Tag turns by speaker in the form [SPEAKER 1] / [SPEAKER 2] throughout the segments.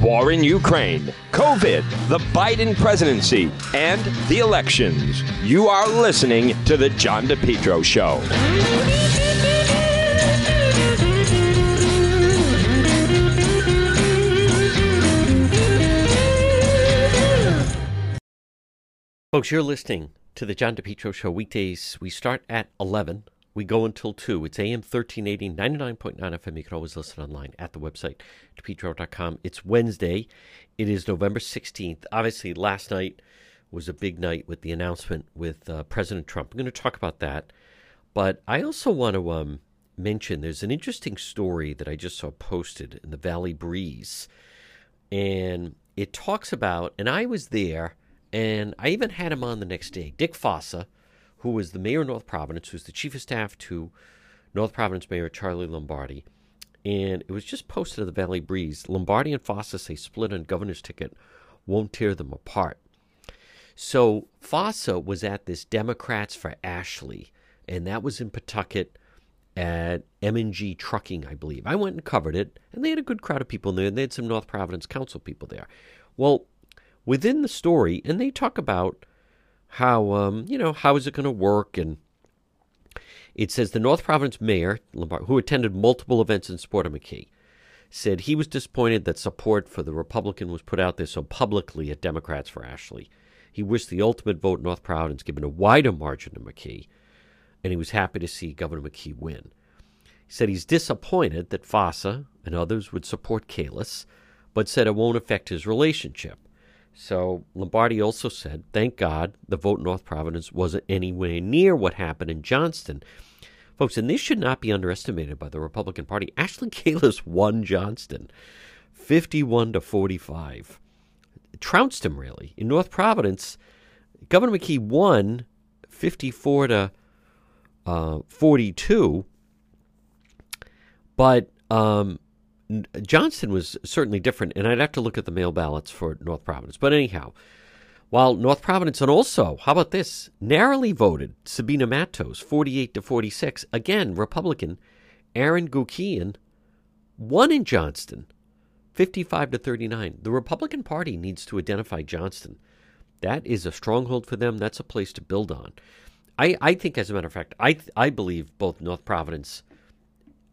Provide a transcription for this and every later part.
[SPEAKER 1] war in Ukraine, COVID, the Biden presidency, and the elections. You are listening to The John DePetro Show.
[SPEAKER 2] Folks, you're listening to the John DePetro Show weekdays. We start at 11. We go until 2. It's AM 1380, 99.9 FM. You can always listen online at the website, depetro.com. It's Wednesday. It is November 16th. Obviously, last night was a big night with the announcement with uh, President Trump. I'm going to talk about that. But I also want to um, mention there's an interesting story that I just saw posted in the Valley Breeze. And it talks about, and I was there – and I even had him on the next day. Dick Fossa, who was the mayor of North Providence, who's the chief of staff to North Providence Mayor Charlie Lombardi. And it was just posted in the Valley Breeze. Lombardi and Fossa say split on governor's ticket won't tear them apart. So Fossa was at this Democrats for Ashley, and that was in Pawtucket at M&G Trucking, I believe. I went and covered it, and they had a good crowd of people there, and they had some North Providence Council people there. Well, within the story, and they talk about how um, you know how is it going to work, and it says the North Providence mayor, who attended multiple events in support of McKee, said he was disappointed that support for the Republican was put out there so publicly at Democrats for Ashley. He wished the ultimate vote in North Providence given a wider margin to McKee, and he was happy to see Governor McKee win. He said he's disappointed that Fossa and others would support Kalus, but said it won't affect his relationship. So Lombardi also said, thank God the vote in North Providence wasn't anywhere near what happened in Johnston. Folks, and this should not be underestimated by the Republican Party. Ashley Kalus won Johnston 51 to 45. Trounced him, really. In North Providence, Governor McKee won 54 to uh, 42. But um, Johnston was certainly different, and I'd have to look at the mail ballots for North Providence. But anyhow, while North Providence and also, how about this? Narrowly voted Sabina Matos, 48 to 46. Again, Republican. Aaron Guckian won in Johnston, 55 to 39. The Republican Party needs to identify Johnston. That is a stronghold for them. That's a place to build on. I, I think, as a matter of fact, I, I believe both North Providence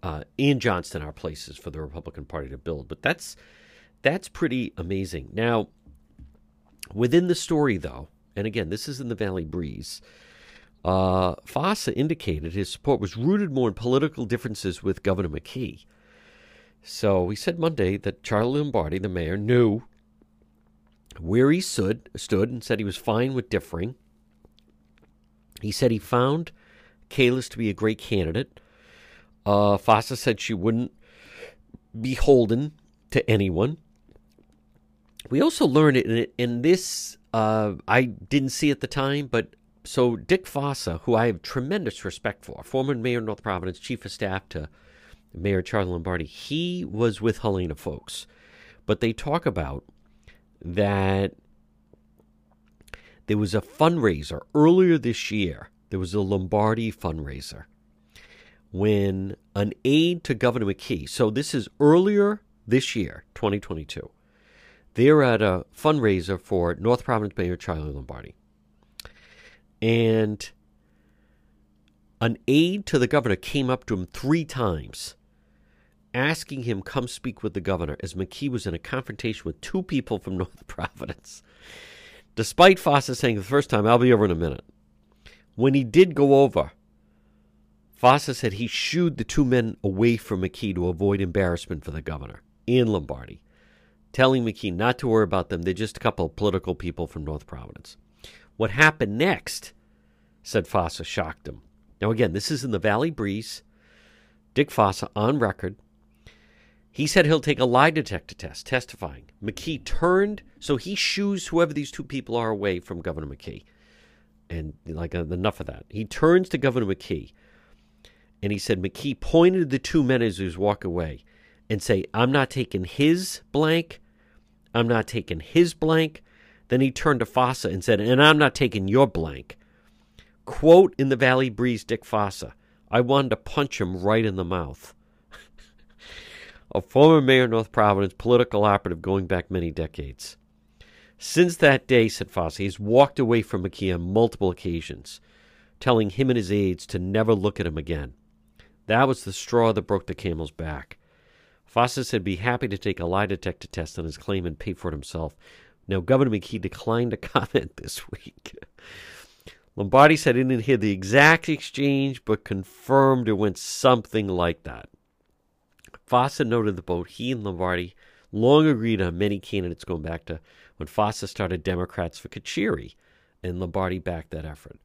[SPEAKER 2] uh, Johnston are places for the Republican Party to build. But that's that's pretty amazing. Now, within the story, though, and again, this is in the Valley Breeze. Uh, Fossa indicated his support was rooted more in political differences with Governor McKee. So he said Monday that Charlie Lombardi, the mayor, knew where he stood, stood and said he was fine with differing. He said he found Kalus to be a great candidate uh, Fossa said she wouldn't be holden to anyone. We also learned in, in this, uh, I didn't see at the time, but so Dick Fossa, who I have tremendous respect for, former mayor of North Providence, chief of staff to Mayor Charlie Lombardi, he was with Helena folks. But they talk about that there was a fundraiser earlier this year. There was a Lombardi fundraiser when an aide to Governor McKee, so this is earlier this year, 2022, they're at a fundraiser for North Providence Mayor Charlie Lombardi. And an aide to the governor came up to him three times asking him come speak with the governor as McKee was in a confrontation with two people from North Providence. Despite Fossa saying the first time, I'll be over in a minute. When he did go over, Fossa said he shooed the two men away from McKee to avoid embarrassment for the governor and Lombardi, telling McKee not to worry about them. They're just a couple of political people from North Providence. What happened next, said Fossa, shocked him. Now, again, this is in the Valley Breeze. Dick Fossa on record. He said he'll take a lie detector test, testifying. McKee turned, so he shoos whoever these two people are away from Governor McKee. And like uh, enough of that. He turns to Governor McKee and he said McKee pointed the two men as he was walking away and say, I'm not taking his blank. I'm not taking his blank. Then he turned to Fossa and said, and I'm not taking your blank. Quote in the Valley Breeze, Dick Fossa, I wanted to punch him right in the mouth. a former mayor of North Providence, political operative going back many decades. Since that day, said Fossa, he's walked away from McKee on multiple occasions, telling him and his aides to never look at him again. That was the straw that broke the camel's back. Fossa said be happy to take a lie detector test on his claim and pay for it himself. Now, Governor McKee declined to comment this week. Lombardi said he didn't hear the exact exchange, but confirmed it went something like that. Fossa noted that both he and Lombardi long agreed on many candidates going back to when Fossa started Democrats for Carcieri, and Lombardi backed that effort.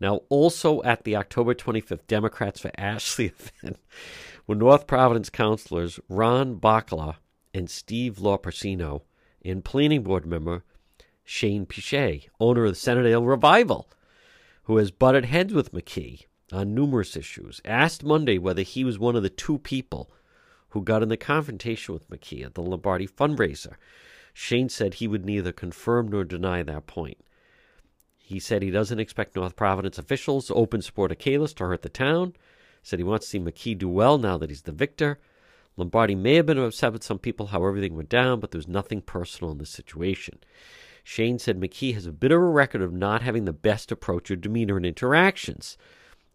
[SPEAKER 2] Now, also at the October 25th Democrats for Ashley event were North Providence councilors Ron Baccala and Steve Lopracino and planning board member Shane Pichet, owner of the Centerdale Revival, who has butted heads with McKee on numerous issues, asked Monday whether he was one of the two people who got in the confrontation with McKee at the Lombardi fundraiser. Shane said he would neither confirm nor deny that point. He said he doesn't expect North Providence officials to open support of Kalus to hurt the town. Said he wants to see McKee do well now that he's the victor. Lombardi may have been upset with some people how everything went down, but there's nothing personal in this situation. Shane said McKee has a bit of a record of not having the best approach or demeanor in interactions.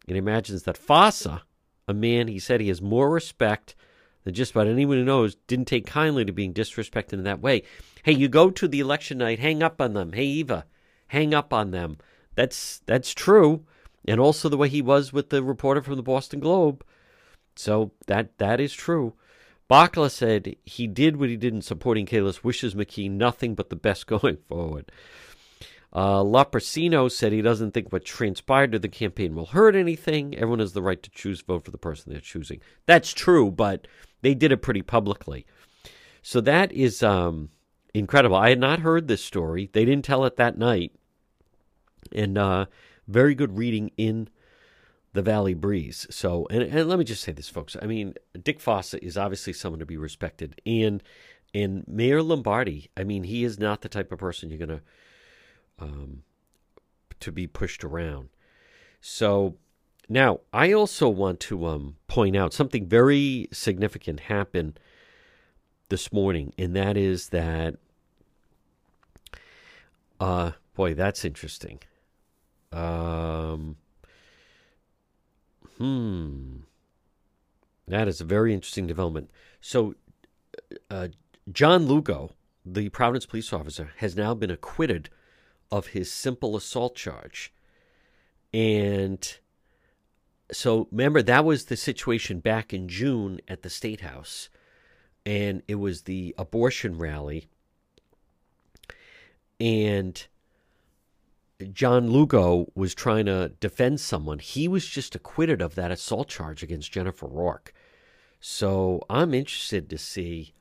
[SPEAKER 2] And imagines that Fossa, a man he said he has more respect than just about anyone who knows, didn't take kindly to being disrespected in that way. Hey, you go to the election night, hang up on them. Hey, Eva, hang up on them. That's that's true, and also the way he was with the reporter from the Boston Globe. So that that is true. Baccala said he did what he did in supporting Kalus, wishes McKee nothing but the best going forward. Uh, said he doesn't think what transpired to the campaign will hurt anything. Everyone has the right to choose, vote for the person they're choosing. That's true, but they did it pretty publicly. So that is um, incredible. I had not heard this story. They didn't tell it that night. And uh, very good reading in the Valley Breeze. So, and, and let me just say this, folks. I mean, Dick Fossa is obviously someone to be respected. And, and Mayor Lombardi, I mean, he is not the type of person you're to um, to be pushed around. So now I also want to um, point out something very significant happened this morning, and that is that, uh, boy, that's interesting. Um, hmm, that is a very interesting development. So, uh, John Lugo, the Providence police officer, has now been acquitted of his simple assault charge. And so remember, that was the situation back in June at the State House. And it was the abortion rally. And John Lugo was trying to defend someone. He was just acquitted of that assault charge against Jennifer Rourke. So I'm interested to see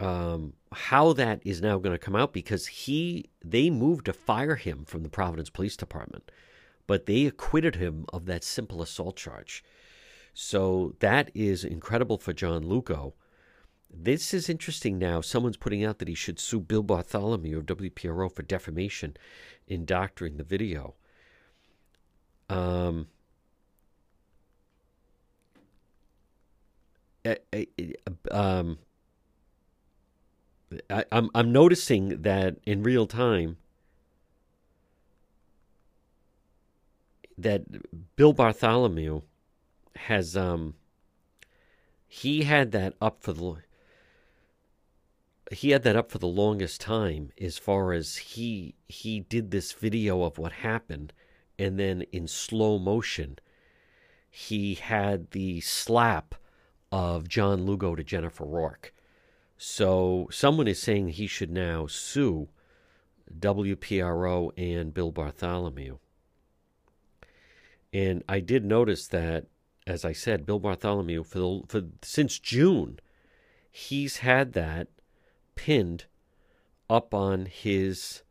[SPEAKER 2] um, how that is now going to come out because he they moved to fire him from the Providence Police Department, but they acquitted him of that simple assault charge. So that is incredible for John Lugo. This is interesting now. Someone's putting out that he should sue Bill Bartholomew of WPRO for defamation in doctoring the video. Um, uh, um, I, I'm I'm noticing that in real time that Bill Bartholomew has um he had that up for the he had that up for the longest time as far as he he did this video of what happened and then in slow motion he had the slap of John Lugo to Jennifer Rourke so someone is saying he should now sue WPRO and Bill Bartholomew. And I did notice that, as I said, Bill Bartholomew for, the, for since June, he's had that pinned up on his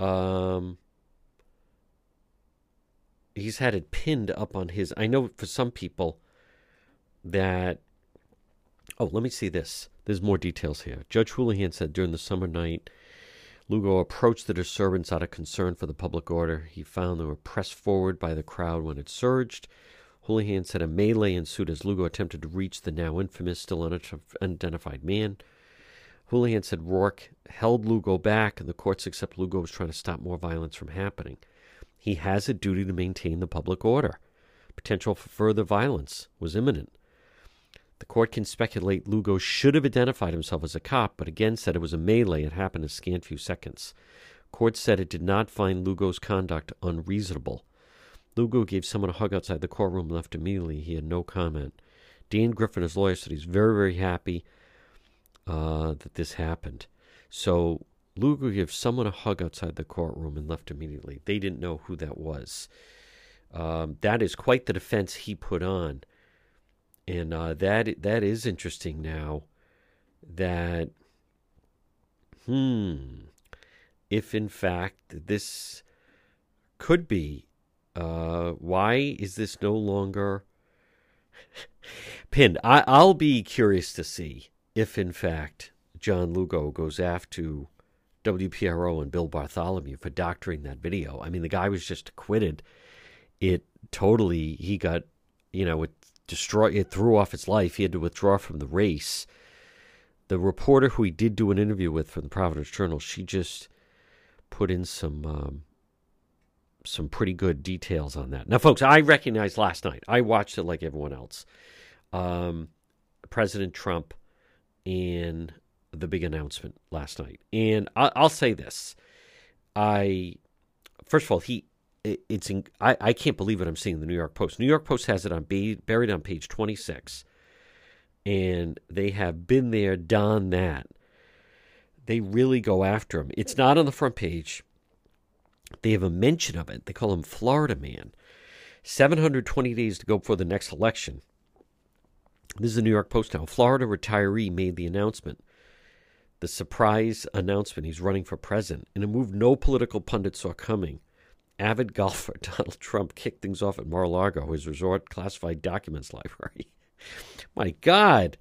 [SPEAKER 2] um he's had it pinned up on his I know for some people that oh let me see this there's more details here. Judge Houlihan said during the summer night, Lugo approached the disturbance out of concern for the public order. He found they were pressed forward by the crowd when it surged. Houlihan said a melee ensued as Lugo attempted to reach the now infamous, still unidentified man. Houlihan said Rourke held Lugo back, and the courts accept Lugo was trying to stop more violence from happening. He has a duty to maintain the public order. Potential for further violence was imminent. The court can speculate Lugo should have identified himself as a cop, but again said it was a melee and happened in a scant few seconds. Court said it did not find Lugo's conduct unreasonable. Lugo gave someone a hug outside the courtroom and left immediately. He had no comment. Dean Griffin, his lawyer, said he's very, very happy uh, that this happened. So Lugo gave someone a hug outside the courtroom and left immediately. They didn't know who that was. Um, that is quite the defense he put on, and uh, that that is interesting. Now that hmm, if in fact this could be uh, why is this no longer pinned? I, I'll be curious to see if, in fact, John Lugo goes after WPRO and Bill Bartholomew for doctoring that video. I mean, the guy was just acquitted. It totally, he got, you know, it destroyed, it threw off his life. He had to withdraw from the race. The reporter who he did do an interview with from the Providence Journal, she just put in some um, some pretty good details on that. Now, folks, I recognized last night. I watched it like everyone else. Um, President Trump and the big announcement last night, and I, will say this: I first of all, he it, it's in, I I can't believe what I'm seeing in the New York Post. New York Post has it on buried on page 26, and they have been there, done that. They really go after him. It's not on the front page they have a mention of it. They call him Florida Man. 720 days to go before the next election. This is the New York Post now. Florida retiree made the announcement. The surprise announcement he's running for president in a move no political pundit saw coming. Avid golfer Donald Trump kicked things off at Mar-a-Lago, his resort classified documents library. My God.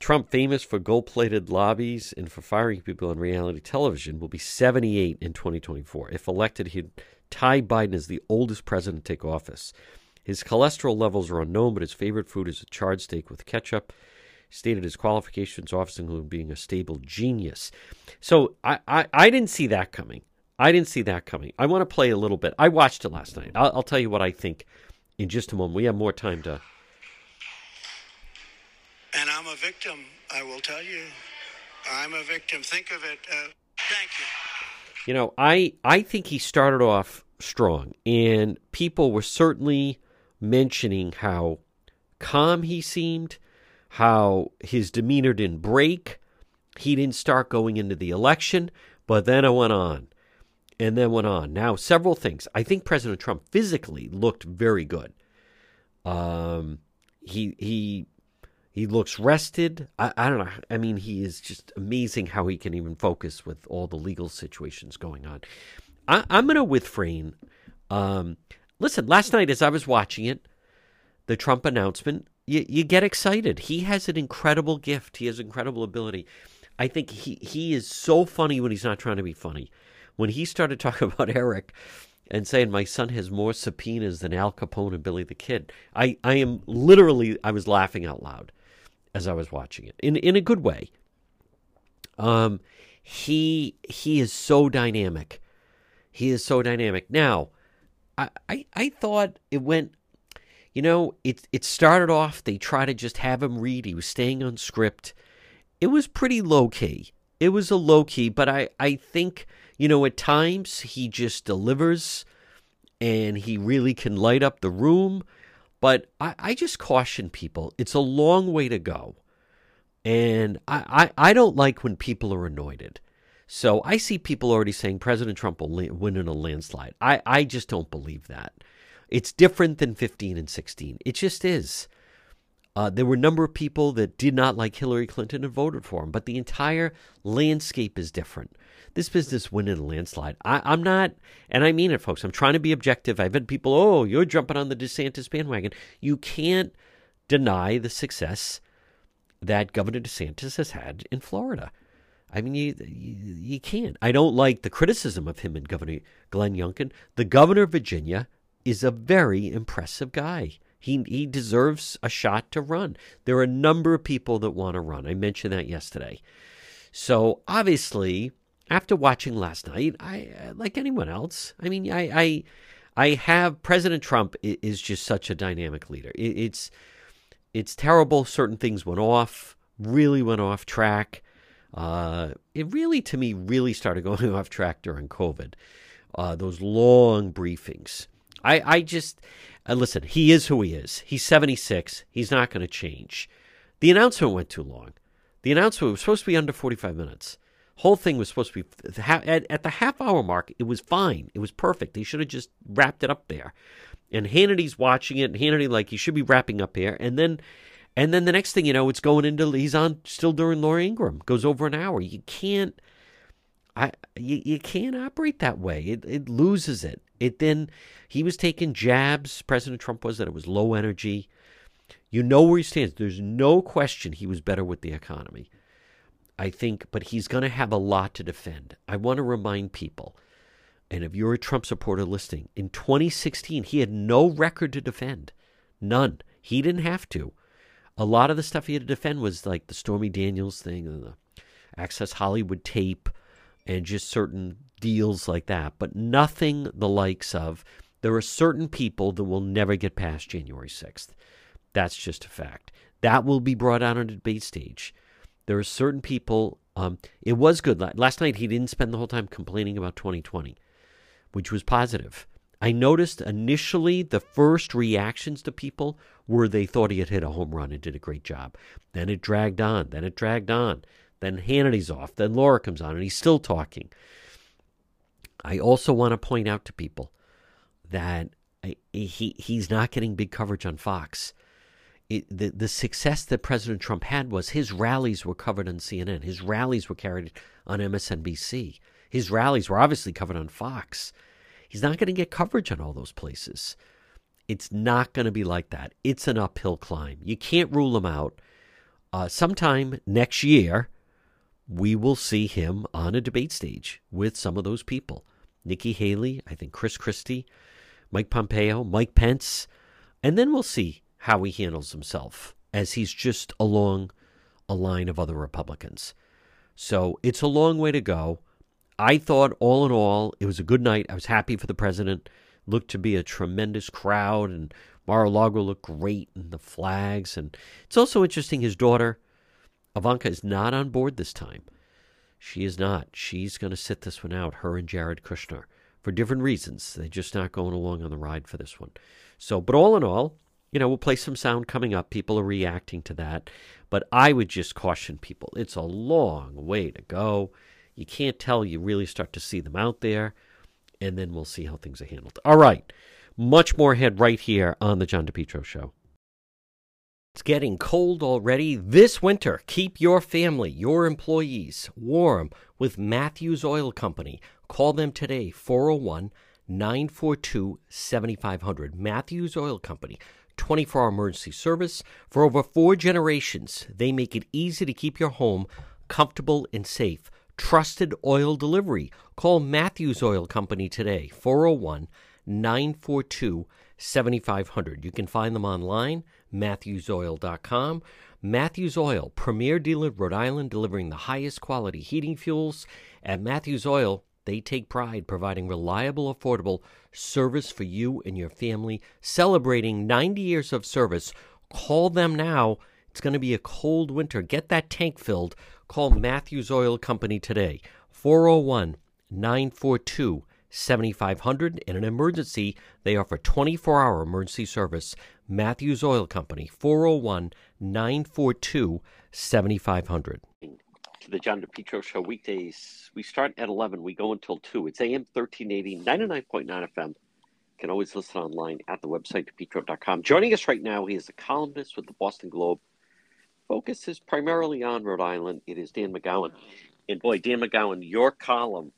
[SPEAKER 2] Trump, famous for gold plated lobbies and for firing people on reality television, will be 78 in 2024. If elected, he'd tie Biden as the oldest president to take office. His cholesterol levels are unknown, but his favorite food is a charred steak with ketchup. He stated his qualifications often include being a stable genius. So I, I, I, didn't see that coming. I didn't see that coming. I want to play a little bit. I watched it last night. I'll, I'll tell you what I think in just a moment. We have more time to
[SPEAKER 3] and I'm a victim, I will tell you. I'm a victim. Think of it. Uh, thank you.
[SPEAKER 2] You know, I I think he started off strong, and people were certainly mentioning how calm he seemed, how his demeanor didn't break. He didn't start going into the election, but then it went on and then went on. Now, several things. I think President Trump physically looked very good. Um, he he he looks rested. I, I, don't know. I mean, he is just amazing how he can even focus with all the legal situations going on. I, am going to refrain. Um, listen, last night as I was watching it, the Trump announcement, you, you get excited. He has an incredible gift. He has incredible ability. I think he, he is so funny when he's not trying to be funny. When he started talking about Eric and saying my son has more subpoenas than Al Capone and Billy the Kid, I, I am literally I was laughing out loud as I was watching it in in a good way. Um, he he is so dynamic. He is so dynamic. Now, I, I I thought it went. You know, it it started off. They tried to just have him read. He was staying on script. It was pretty low key. It was a low key, but I I think you know at times he just delivers, and he really can light up the room. But I, I just caution people it's a long way to go. And I, I, I don't like when people are anointed. So I see people already saying President Trump will win in a landslide. I, I just don't believe that. It's different than 15 and 16. It just is. Uh, there were a number of people that did not like Hillary Clinton and voted for him, but the entire landscape is different this business win in a landslide. I, am not, and I mean it, folks. I'm trying to be objective. I've had people, oh, you're jumping on the DeSantis bandwagon. You can't deny the success that Governor DeSantis has had in Florida. I mean, you, you, you can't. I don't like the criticism of him and Governor Glenn Youngkin. The governor of Virginia is a very impressive guy. He he deserves a shot to run. There are a number of people that want to run. I mentioned that yesterday. So obviously, after watching last night, I like anyone else. I mean, I I, I have President Trump is just such a dynamic leader. It, it's it's terrible. Certain things went off, really went off track. Uh, it really, to me, really started going off track during COVID. Uh, those long briefings. I, I just uh, listen. He is who he is. He's seventy six. He's not going to change. The announcement went too long. The announcement was supposed to be under forty five minutes. Whole thing was supposed to be at, at the half hour mark. It was fine. It was perfect. He should have just wrapped it up there. And Hannity's watching it. And Hannity like he should be wrapping up here. And then and then the next thing you know, it's going into he's on still during Laura Ingraham. Goes over an hour. You can't I you, you can't operate that way. It it loses it. It then he was taking jabs. President Trump was that it was low energy. You know where he stands. There's no question he was better with the economy. I think, but he's going to have a lot to defend. I want to remind people, and if you're a Trump supporter listening, in 2016 he had no record to defend, none. He didn't have to a lot of the stuff he had to defend was like the Stormy Daniels thing and the Access Hollywood tape and just certain deals like that, but nothing the likes of. There are certain people that will never get past January 6th. That's just a fact. That will be brought out on a debate stage. There are certain people. Um, it was good. Last night, he didn't spend the whole time complaining about 2020, which was positive. I noticed initially the first reactions to people were they thought he had hit a home run and did a great job. Then it dragged on. Then it dragged on. Then Hannity's off. Then Laura comes on and he's still talking. I also want to point out to people that he he's not getting big coverage on Fox. It, the the success that President Trump had was his rallies were covered on CNN. His rallies were carried on MSNBC. His rallies were obviously covered on Fox. He's not going to get coverage on all those places. It's not going to be like that. It's an uphill climb. You can't rule him out. Uh, sometime next year, we will see him on a debate stage with some of those people Nikki Haley, I think Chris Christie, Mike Pompeo, Mike Pence, and then we'll see how he handles himself as he's just along a line of other Republicans. So it's a long way to go. I thought, all in all, it was a good night. I was happy for the president. Looked to be a tremendous crowd, and Mar-a-Lago looked great, and the flags. And it's also interesting. His daughter, Ivanka, is not on board this time. She is not. She's going to sit this one out. Her and Jared Kushner for different reasons. They're just not going along on the ride for this one. So, but all in all, you know, we'll play some sound coming up. People are reacting to that. But I would just caution people it's a long way to go. You can't tell. You really start to see them out there, and then we'll see how things are handled. All right. Much more ahead right here on the John DePetro Show. It's getting cold already. This winter, keep your family, your employees warm with Matthews Oil Company. Call them today, 401 942 7500. Matthews Oil Company, 24 hour emergency service. For over four generations, they make it easy to keep your home comfortable and safe trusted oil delivery. Call Matthews Oil Company today, 401 942 7500. You can find them online, matthewsoil.com. Matthews Oil, premier dealer in Rhode Island, delivering the highest quality heating fuels. At Matthews Oil, they take pride providing reliable, affordable service for you and your family. Celebrating 90 years of service. Call them now. It's going to be a cold winter. Get that tank filled Call Matthews Oil Company today, 401 942 7500. In an emergency, they offer 24 hour emergency service. Matthews Oil Company, 401 942 7500. To the John DePetro Show weekdays. We start at 11. We go until 2. It's AM 1380, 99.9 FM. You can always listen online at the website, depetro.com. Joining us right now, he is a columnist with the Boston Globe focuses primarily on Rhode Island. It is Dan McGowan. And boy, Dan McGowan, your column,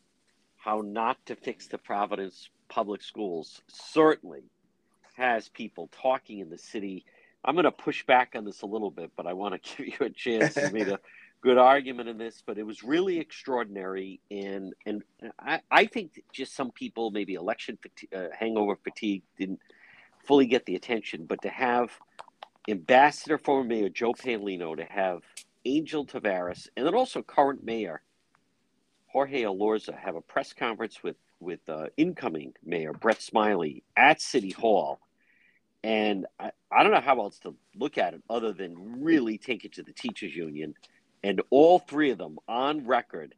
[SPEAKER 2] How Not to Fix the Providence Public Schools, certainly has people talking in the city. I'm going to push back on this a little bit, but I want to give you a chance. to make a good argument in this, but it was really extraordinary. And and I, I think just some people, maybe election fatigue, uh, hangover fatigue, didn't fully get the attention, but to have Ambassador former Mayor Joe Paolino, to have Angel Taveras, and then also current Mayor Jorge Elorza have a press conference with with uh, incoming Mayor Brett Smiley at City Hall, and I, I don't know how else to look at it other than really take it to the teachers union, and all three of them on record.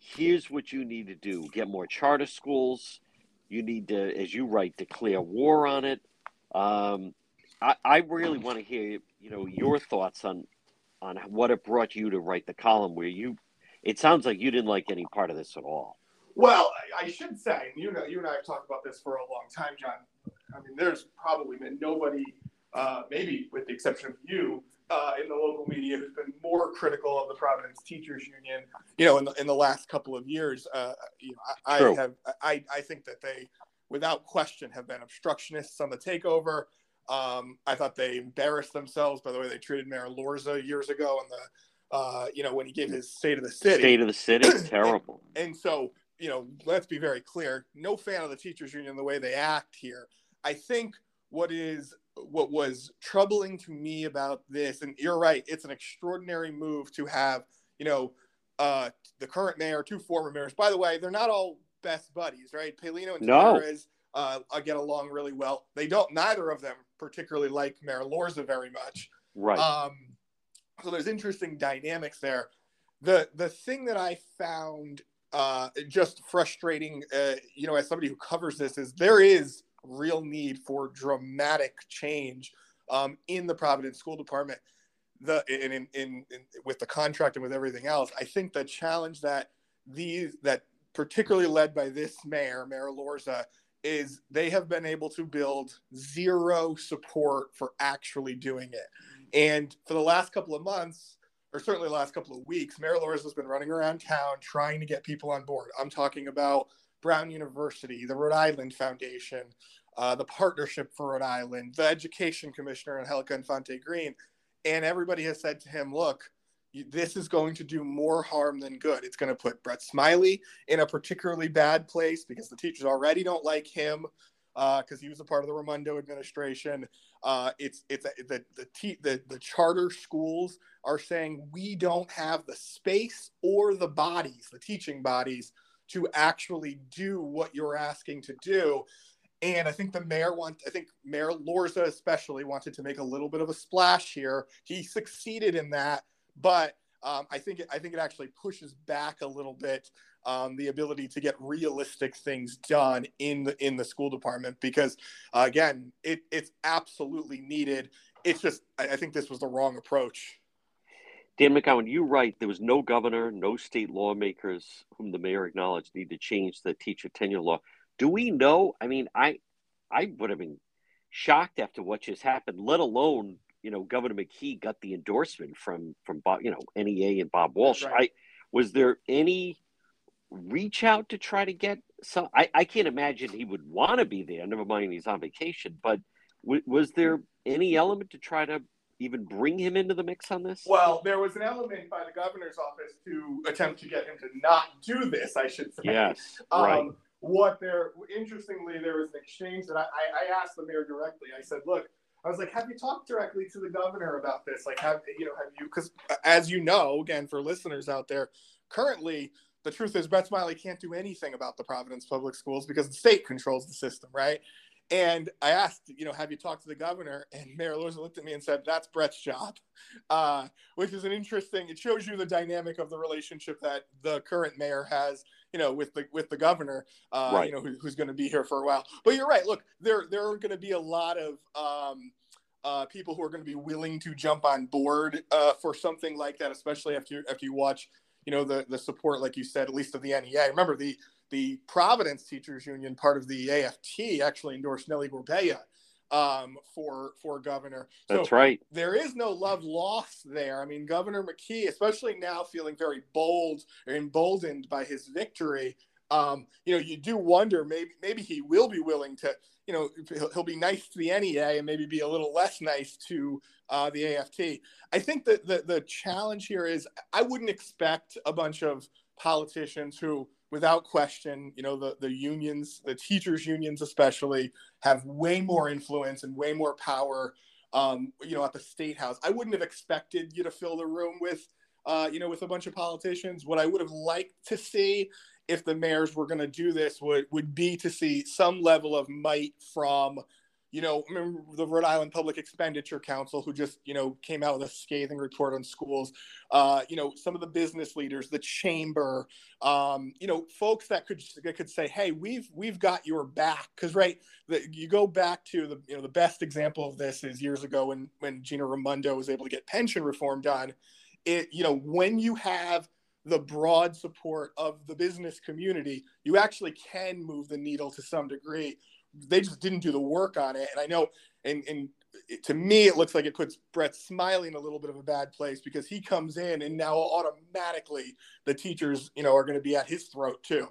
[SPEAKER 2] Here's what you need to do: get more charter schools. You need to, as you write, declare war on it. Um, I, I really want to hear, you know, your thoughts on on what it brought you to write the column where you it sounds like you didn't like any part of this at all.
[SPEAKER 4] Well i should say you know you and i have talked about this for a long time john. I mean there's probably been nobody uh, maybe with the exception of you uh, in the local media who's been more critical of the providence teachers union you know in the, in the last couple of years. Uh, you know, I, I have I, I think that they without question have been obstructionists on the takeover um, I thought they embarrassed themselves by the way they treated Mayor Elorza years ago and the, uh, you know, when he gave his state of the city.
[SPEAKER 2] State of the city, terrible.
[SPEAKER 4] and, and, so, you know, let's be very clear. No fan of the teachers union the way they act here. I think what is what was troubling to me about this, and you're right, it's an extraordinary move to have, you know, uh, the current mayor, two former mayors. By the way, they're not all best buddies, right? Paolino and no. Taveras uh, get along really well. They don't. Neither of them particularly like Mayor Elorza very much.
[SPEAKER 2] Right.
[SPEAKER 4] Um, so there's interesting dynamics there. The the thing that I found uh, just frustrating, uh, you know, as somebody who covers this, is there is real need for dramatic change um, in the Providence School Department. The in, in, in, in with the contract and with everything else, I think the challenge that these that particularly led by this mayor, Mayor Elorza, is they have been able to build zero support for actually doing it. And for the last couple of months, or certainly the last couple of weeks, Mayor Elorza has been running around town trying to get people on board. I'm talking about Brown University, the Rhode Island Foundation, uh, the Partnership for Rhode Island, the Education Commissioner, and Angelica Infante Green. And everybody has said to him, look, this is going to do more harm than good. It's going to put Brett Smiley in a particularly bad place because the teachers already don't like him because uh, he was a part of the Raimondo administration. Uh, it's it's a, the the, te- the the charter schools are saying we don't have the space or the bodies, the teaching bodies, to actually do what you're asking to do. And I think the mayor want I think Mayor Elorza especially wanted to make a little bit of a splash here. He succeeded in that but um, I think it, I think it actually pushes back a little bit um, the ability to get realistic things done in the in the school department because uh, again it, it's absolutely needed. It's just I, I think this was the wrong approach.
[SPEAKER 2] Dan McGowan, you're right. there was no governor, no state lawmakers whom the mayor acknowledged need to change the teacher tenure law. Do we know? I mean, I I would have been shocked after what just happened, let alone you know Governor McKee got the endorsement from from Bob, you know NEA and Bob Walsh. Right. I was there any reach out to try to get some? I, I can't imagine he would want to be there. Never mind he's on vacation. But w- was there any element to try to even bring him into the mix on this?
[SPEAKER 4] Well, there was an element by the governor's office to attempt to get him to not do this. I should say.
[SPEAKER 2] Yes. Um, right.
[SPEAKER 4] What there, interestingly, there was an exchange that I, I, I asked the mayor directly. I said, "Look, I was like, have you talked directly to the governor about this? Like, have you know, have you? Because as you know, again, for listeners out there, currently the truth is Brett Smiley can't do anything about the Providence Public Schools because the state controls the system, right? And I asked, you know, have you talked to the governor? And Mayor Lewis looked at me and said, that's Brett's job, uh, which is an interesting. It shows you the dynamic of the relationship that the current mayor has, you know, with the with the governor, uh, right. you know, who, who's going to be here for a while. But you're right. Look, there there are going to be a lot of um, uh, people who are going to be willing to jump on board uh, for something like that, especially after you, after you watch, you know, the the support, like you said, at least of the NEA. Remember the the Providence Teachers Union, part of the AFT, actually endorsed Nellie Gorbea um, for for governor.
[SPEAKER 2] So That's right.
[SPEAKER 4] There is no love lost there. I mean, Governor McKee, especially now feeling very bold or emboldened by his victory, um, you know, you do wonder maybe maybe he will be willing to, you know, he'll, he'll be nice to the NEA and maybe be a little less nice to uh, the AFT. I think that the the challenge here is I wouldn't expect a bunch of politicians who without question, you know, the, the unions, the teachers' unions especially, have way more influence and way more power, um, you know, at the state house. I wouldn't have expected you to fill the room with, uh, you know, with a bunch of politicians. What I would have liked to see if the mayors were going to do this would, would be to see some level of might from you know, the Rhode Island Public Expenditure Council, who just, you know, came out with a scathing report on schools. Uh, you know, some of the business leaders, the chamber, um, you know, folks that could that could say, "Hey, we've we've got your back." Because right, the, you go back to the you know the best example of this is years ago when when Gina Raimondo was able to get pension reform done. It you know when you have the broad support of the business community, you actually can move the needle to some degree they just didn't do the work on it. And I know, and, and to me, it looks like it puts Brett Smiley in a little bit of a bad place because he comes in and now automatically the teachers, you know, are going to be at his throat too.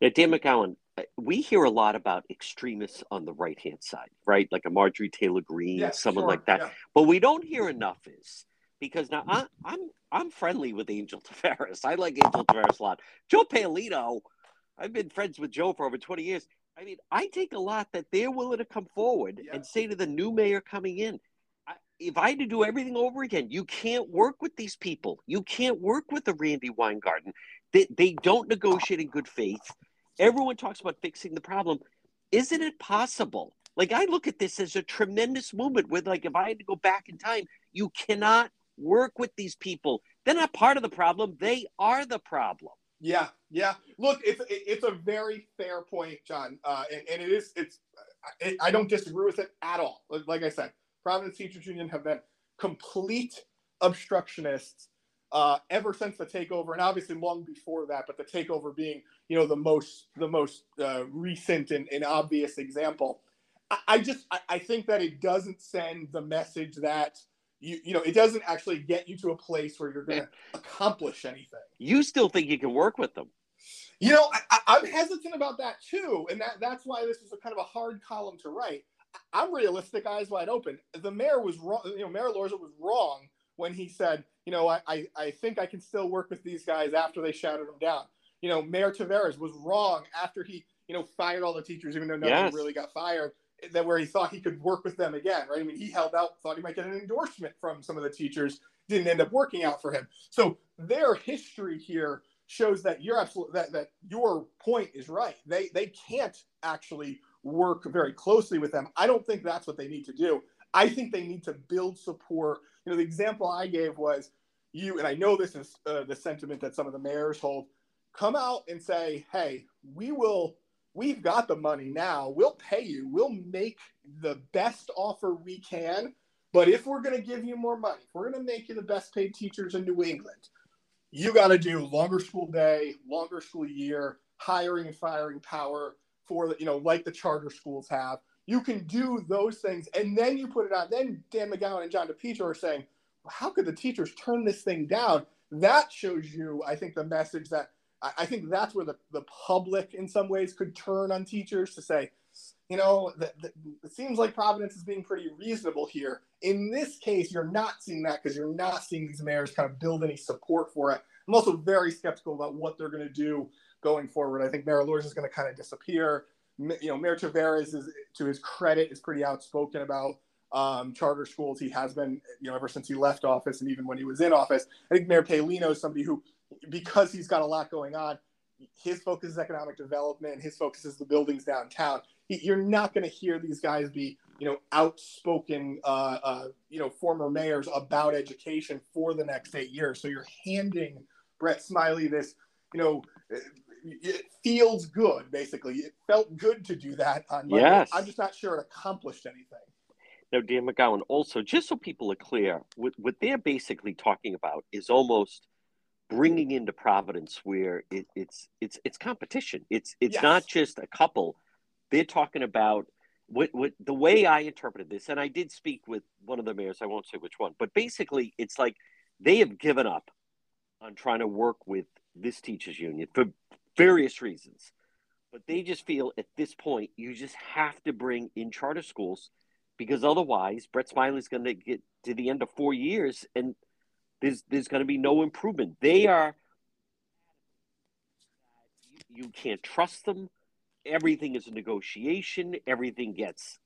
[SPEAKER 2] Yeah, Dan McGowan, we hear a lot about extremists on the right hand side, right? Like a Marjorie Taylor Greene, yeah, someone sure. like that. Yeah. But we don't hear enough is because now I, I'm I'm friendly with Angel Taveras. I like Angel Taveras a lot. Joe Paolino, I've been friends with Joe for over 20 years. I mean, I take a lot that they're willing to come forward yeah. and say to the new mayor coming in, if I had to do everything over again, you can't work with these people. You can't work with the Randi Weingarten. They, they don't negotiate in good faith. Everyone talks about fixing the problem. Isn't it possible? Like, I look at this as a tremendous movement with, like, if I had to go back in time, you cannot work with these people. They're not part of the problem, they are the problem.
[SPEAKER 4] Yeah, yeah. Look, it's it's a very fair point, John, uh, and, and it is. It's I, I don't disagree with it at all. Like I said, Providence Teachers Union have been complete obstructionists uh, ever since the takeover, and obviously long before that. But the takeover being, you know, the most the most uh, recent and, and, obvious example. I, I just I, I think that it doesn't send the message that you you know it doesn't actually get you to a place where you're going to accomplish anything.
[SPEAKER 2] You still think you can work with them.
[SPEAKER 4] You know I, am hesitant about that too and that that's why this is a kind of a hard column to write. I'm realistic eyes wide open. The mayor was wrong you know mayor Elorza was wrong when he said you know I, I, I think i can still work with these guys after they shouted him down. You know mayor taveras was wrong after he you know fired all the teachers even though nobody yes. really got fired that where he thought he could work with them again, right? I mean, he held out, thought he might get an endorsement from some of the teachers, didn't end up working out for him. So their history here shows that you're absolutely that that your point is right. They they can't actually work very closely with them. I don't think that's what they need to do. I think they need to build support. You know, the example I gave was you, and I know this is uh, the sentiment that some of the mayors hold. Come out and say, "Hey, we will we've got the money now. We'll pay you. We'll make the best offer we can. But if we're going to give you more money, if we're going to make you the best paid teachers in New England, you got to do longer school day, longer school year, hiring and firing power for the, you know, like the charter schools have. You can do those things, and then you put it on. Then Dan McGowan and John DePetro are saying, well, "How could the teachers turn this thing down?" That shows you, I think, the message that I, think that's where the, the public, in some ways, could turn on teachers to say, you know, the, the, it seems like Providence is being pretty reasonable here. In this case, you're not seeing that because you're not seeing these mayors kind of build any support for it. I'm also very skeptical about what they're going to do going forward. I think Mayor Elorza is going to kind of disappear. You know, Mayor Taveras is, to his credit, is pretty outspoken about um, charter schools. He has been, you know, ever since he left office and even when he was in office. I think Mayor Paolino is somebody who because he's got a lot going on, his focus is economic development. His focus is the buildings downtown. You're not going to hear these guys be, you know, outspoken, uh, uh, you know, former mayors about education for the next eight years. So you're handing Brett Smiley this, you know, it feels good. Basically, it felt good to do that on Monday. Yes. I'm just not sure it accomplished anything.
[SPEAKER 2] Now, Dan McGowan, also, just so people are clear, what, what they're basically talking about is almost bringing into Providence where it, it's it's it's competition. It's it's yes. not just a couple. They're talking about what what the way I interpreted this, and I did speak with one of the mayors. I won't say which one, but basically, it's like they have given up on trying to work with this teachers union for various reasons. But they just feel at this point you just have to bring in charter schools because otherwise Brett Smiley's going to get to the end of four years and there's there's going to be no improvement. They are
[SPEAKER 5] you can't trust them. Everything is a negotiation. Everything gets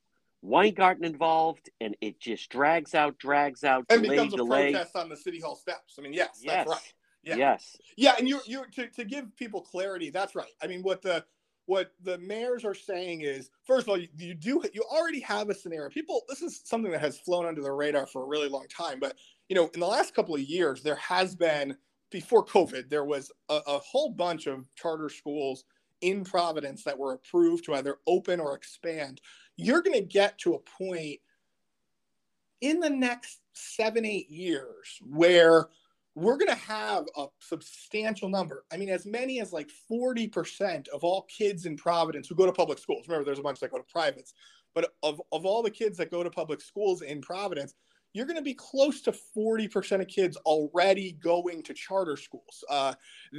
[SPEAKER 5] Weingarten involved, and it just drags out, drags out,
[SPEAKER 4] and
[SPEAKER 5] delay,
[SPEAKER 4] becomes a
[SPEAKER 5] delay.
[SPEAKER 4] protest on the city hall steps. I mean, yes,
[SPEAKER 5] yes.
[SPEAKER 4] that's right. Yeah.
[SPEAKER 5] Yes.
[SPEAKER 4] Yeah, and you you to, to give people clarity, that's right. I mean, what the what the mayors are saying is, first of all, you, you do you already have a scenario. People, this is something that has flown under the radar for a really long time, but you know, in the last couple of years, there has been before COVID, there was a, a whole bunch of charter schools in Providence that were approved to either open or expand. You're going to get to a point in the next seven, eight years where we're going to have a substantial number. I mean, as many as like 40% of all kids in Providence who go to public schools. Remember, there's a bunch that go to privates, but of, of all the kids that go to public schools in Providence, you're going to be close to 40% of kids already going to charter schools. Uh,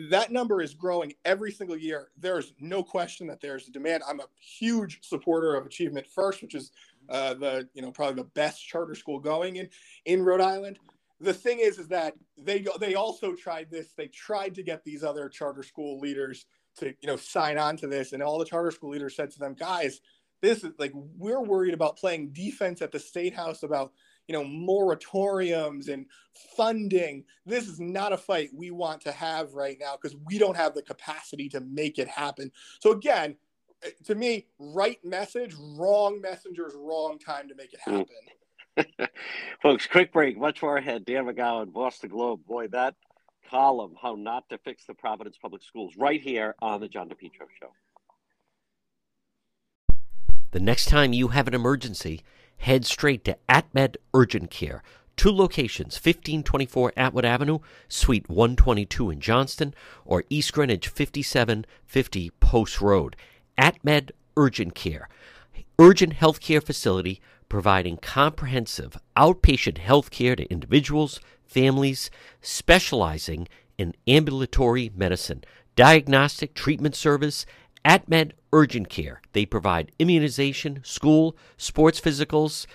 [SPEAKER 4] that number is growing every single year. There's no question that there's a demand. I'm a huge supporter of Achievement First, which is uh, the you know probably the best charter school going in in Rhode Island the thing is is that they they also tried this. They tried to get these other charter school leaders to you know sign on to this. And all the charter school leaders said to them guys this is like we're worried about playing defense at the state house about you know moratoriums and funding. This is not a fight we want to have right now because we don't have the capacity to make it happen. So again eh, to me right message wrong messengers wrong time to make it hmm. happen
[SPEAKER 5] Folks, quick break. Much more ahead. Dan McGowan, Boston Globe. Boy, that column, How Not to Fix the Providence Public Schools, right here on The John DePetro Show.
[SPEAKER 2] The next time you have an emergency, head straight to AtMed Urgent Care. Two locations 1524 Atwood Avenue, Suite 122 in Johnston, or East Greenwich 5750 Post Road. AtMed Urgent Care. Urgent healthcare facility providing comprehensive outpatient health care to individuals, families, specializing in ambulatory medicine, diagnostic treatment service, AtMed Urgent Care. They provide immunization, school, sports physicals.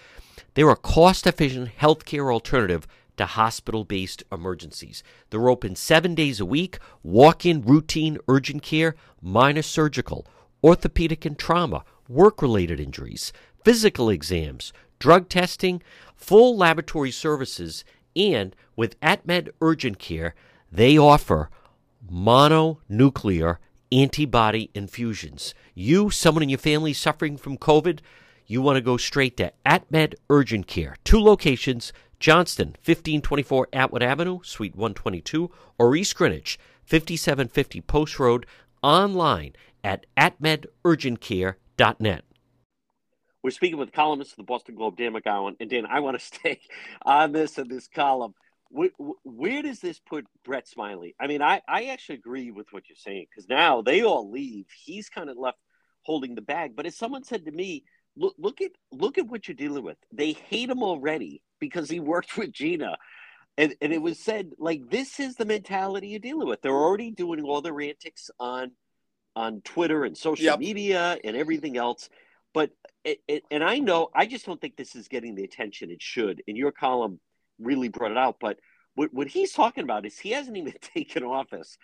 [SPEAKER 2] They're a cost efficient healthcare alternative to hospital based emergencies. They're open seven days a week, walk in routine urgent care, minor surgical, orthopedic and trauma, work related injuries physical exams, drug testing, full laboratory services, and with AtMed Urgent Care, they offer mononuclear antibody infusions. You, someone in your family suffering from COVID, you want to go straight to AtMed Urgent Care. Two locations Johnston, 1524 Atwood Avenue, Suite 122, or East Greenwich, 5750 Post Road, online at atmedurgentcare.net.
[SPEAKER 5] We're speaking with columnist of the Boston Globe, Dan McGowan. And Dan, I want to stay on this in this column. Where, where, does this put Brett Smiley? I mean, I, I actually agree with what you're saying because now they all leave. He's kind of left holding the bag. But as someone said to me, look, look at look at what you're dealing with. They hate him already because he worked with Gina. And, and it was said like this is the mentality you're dealing with. They're already doing all their antics on on Twitter and social yep. media and everything else. But it, it, and I know I just don't think this is getting the attention it should. And your column really brought it out. But what, what he's talking about is he hasn't even taken office.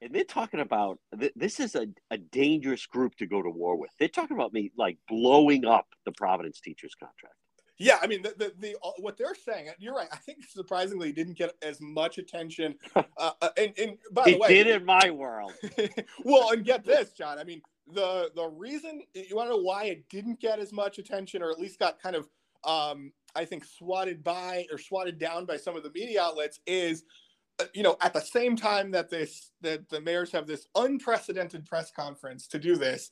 [SPEAKER 5] And they're talking about this is a, a dangerous group to go to war with. They're talking about me like blowing up the Providence teachers contract.
[SPEAKER 4] Yeah, I mean the, the, the uh, what they're saying. You're right. I think surprisingly didn't get as much attention. Uh, uh, and, and by the
[SPEAKER 5] it
[SPEAKER 4] way,
[SPEAKER 5] did in my world.
[SPEAKER 4] well, and get this, John. I mean, the the reason you want to know why it didn't get as much attention, or at least got kind of um, I think swatted by or swatted down by some of the media outlets, is uh, you know at the same time that this that the mayors have this unprecedented press conference to do this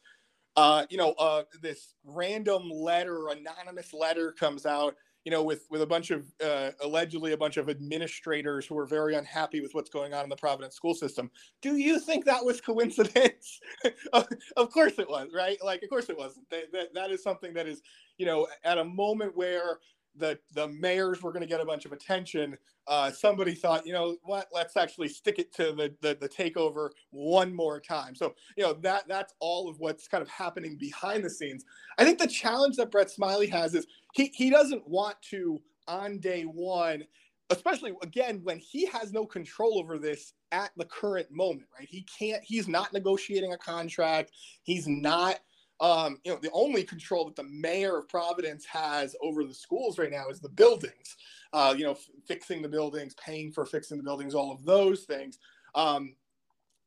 [SPEAKER 4] uh, you know, uh, this random letter, anonymous letter comes out, you know, with with a bunch of uh, allegedly a bunch of administrators who are very unhappy with what's going on in the Providence school system. Do you think that was coincidence? of course it was, right? Like, of course it wasn't. That, that, that is something that is, you know, at a moment where the the mayors were going to get a bunch of attention. Uh, somebody thought, you know what? Let's actually stick it to the, the, the takeover one more time. So you know that that's all of what's kind of happening behind the scenes. I think the challenge that Brett Smiley has is he he doesn't want to on day one, especially again when he has no control over this at the current moment, right? He can't, he's not negotiating a contract. He's not, um, you know, the only control that the mayor of Providence has over the schools right now is the buildings, uh, you know, f- fixing the buildings, paying for fixing the buildings, all of those things. Um,